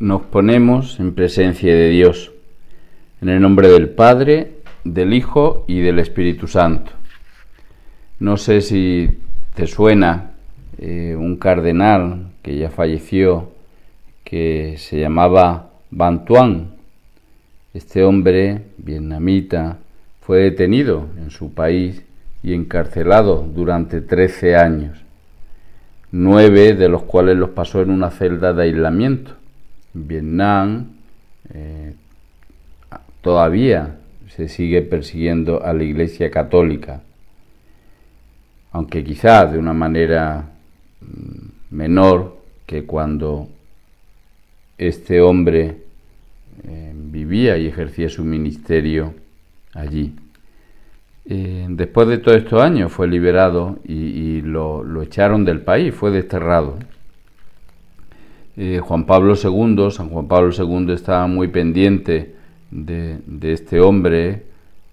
Nos ponemos en presencia de Dios, en el nombre del Padre, del Hijo y del Espíritu Santo. No sé si te suena eh, un cardenal que ya falleció, que se llamaba Bantuan. Este hombre, vietnamita, fue detenido en su país y encarcelado durante 13 años, nueve de los cuales los pasó en una celda de aislamiento. Vietnam eh, todavía se sigue persiguiendo a la Iglesia Católica, aunque quizás de una manera mm, menor que cuando este hombre eh, vivía y ejercía su ministerio allí. Eh, después de todos estos años fue liberado y, lo, echaron del país, fue desterrado. Eh, Juan Pablo II, San Juan Pablo II estaba muy pendiente de, este hombre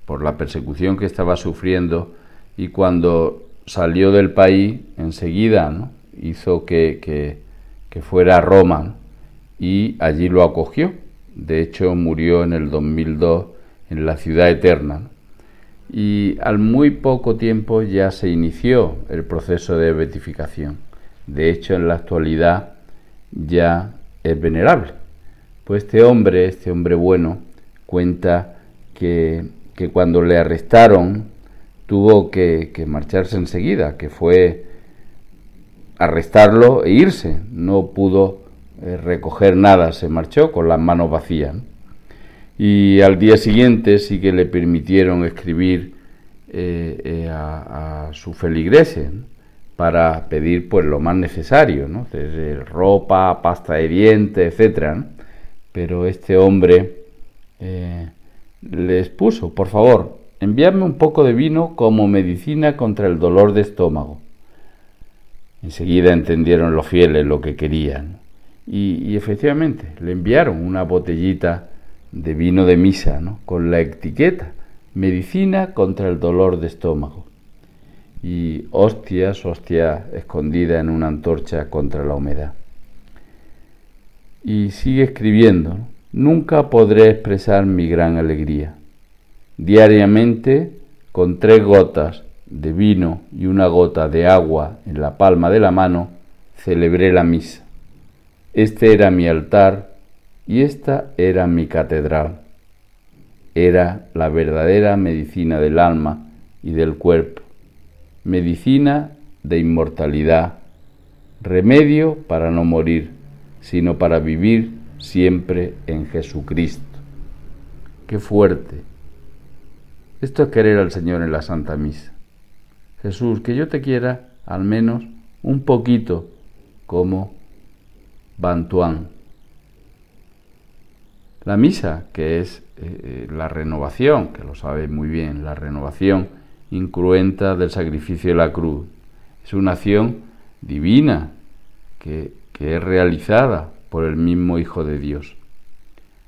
por la persecución que estaba sufriendo y cuando salió del país enseguida hizo que, fuera a Roma y allí lo acogió. De hecho murió en el 2002 en la ciudad eterna y al muy poco tiempo ya se inició el proceso de beatificación. De hecho, en la actualidad ya es venerable. Pues este hombre, este hombre bueno, cuenta que, cuando le arrestaron tuvo que, marcharse enseguida, que fue arrestarlo e irse. No pudo eh, recoger nada, se marchó con las manos vacías y al día siguiente sí que le permitieron escribir eh, eh, a, su feligrese para pedir pues lo más necesario, ¿no? Desde ropa, pasta de dientes, etc. Pero este hombre eh, les puso, por favor, envíame un poco de vino como medicina contra el dolor de estómago. Enseguida entendieron los fieles lo que querían. Y, y efectivamente, le enviaron una botellita de vino de misa, ¿no? con la etiqueta, medicina contra el dolor de estómago. Y hostias, hostia escondida en una antorcha contra la humedad. Y sigue escribiendo, nunca podré expresar mi gran alegría. Diariamente, con tres gotas de vino y una gota de agua en la palma de la mano, celebré la misa. Este era mi altar y esta era mi catedral. Era la verdadera medicina del alma y del cuerpo, medicina de inmortalidad, remedio para no morir, sino para vivir siempre en Jesucristo. Qué fuerte. Esto es querer al Señor en la Santa Misa. Jesús, que yo te quiera al menos un poquito como Bantuán la misa, que es eh, eh, la renovación, que lo sabe muy bien, la renovación incruenta del sacrificio de la cruz. Es una acción divina que, que es realizada por el mismo Hijo de Dios.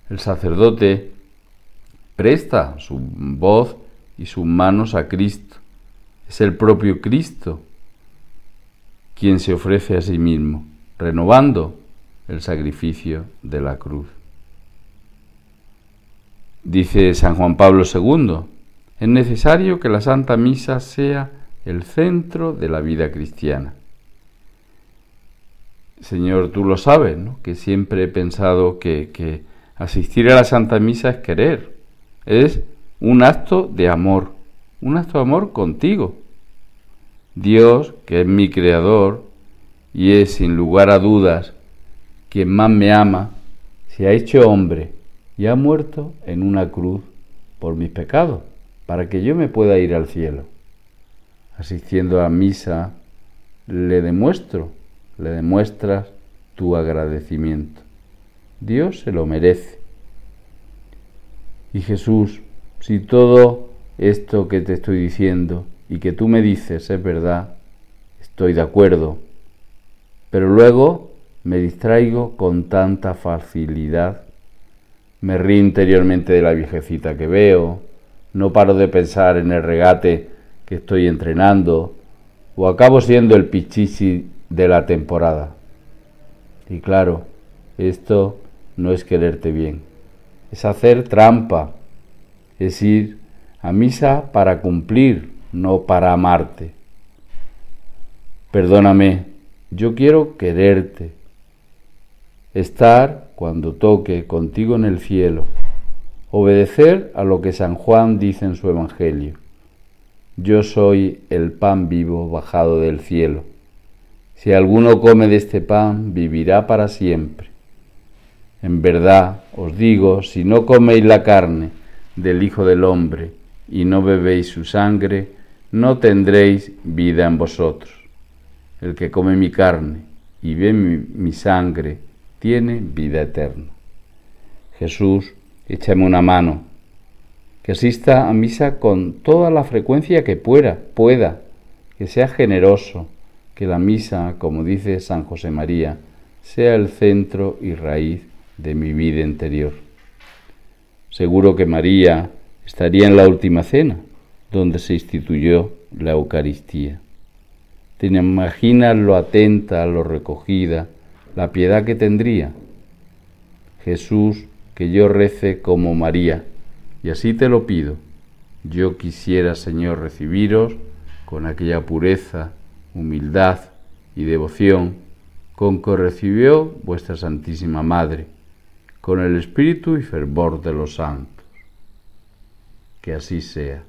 El sacerdote presta su voz y sus manos a Cristo. Es el propio Cristo quien se ofrece a sí mismo, renovando el sacrificio de la cruz. Dice San Juan Pablo II, es necesario que la Santa Misa sea el centro de la vida cristiana. Señor, tú lo sabes, ¿no? que siempre he pensado que, que asistir a la Santa Misa es querer, es un acto de amor, un acto de amor contigo. Dios, que es mi creador y es sin lugar a dudas quien más me ama, se ha hecho hombre y ha muerto en una cruz por mis pecados, para que yo me pueda ir al cielo. Asistiendo a misa, le demuestro, le demuestras tu agradecimiento. Dios se lo merece. Y Jesús, si todo esto que te estoy diciendo y que tú me dices es verdad, estoy de acuerdo, pero luego me distraigo con tanta facilidad me río interiormente de la viejecita que veo, no paro de pensar en el regate que estoy entrenando, o acabo siendo el pichichi de la temporada. Y claro, esto no es quererte bien, es hacer trampa, es ir a misa para cumplir, no para amarte. Perdóname, yo quiero quererte, estar cuando toque contigo en el cielo, obedecer a lo que San Juan dice en su Evangelio. Yo soy el pan vivo bajado del cielo. Si alguno come de este pan, vivirá para siempre. En verdad os digo, si no coméis la carne del Hijo del Hombre y no bebéis su sangre, no tendréis vida en vosotros. El que come mi carne y ve mi, sangre tiene vida eterna. Jesús, échame una mano, que asista a misa con toda la frecuencia que pueda, pueda, que sea generoso, que la misa, como dice San José María, sea el centro y raíz de mi vida interior. Seguro que María estaría en la última cena, donde se instituyó la Eucaristía. ¿Te imaginas lo atenta, lo recogida, la piedad que tendría? Jesús, que yo rece como María, y así te lo pido. Yo quisiera, Señor, recibiros con aquella pureza, humildad y devoción con que recibió vuestra Santísima Madre, con el espíritu y fervor de los santos. Que así sea.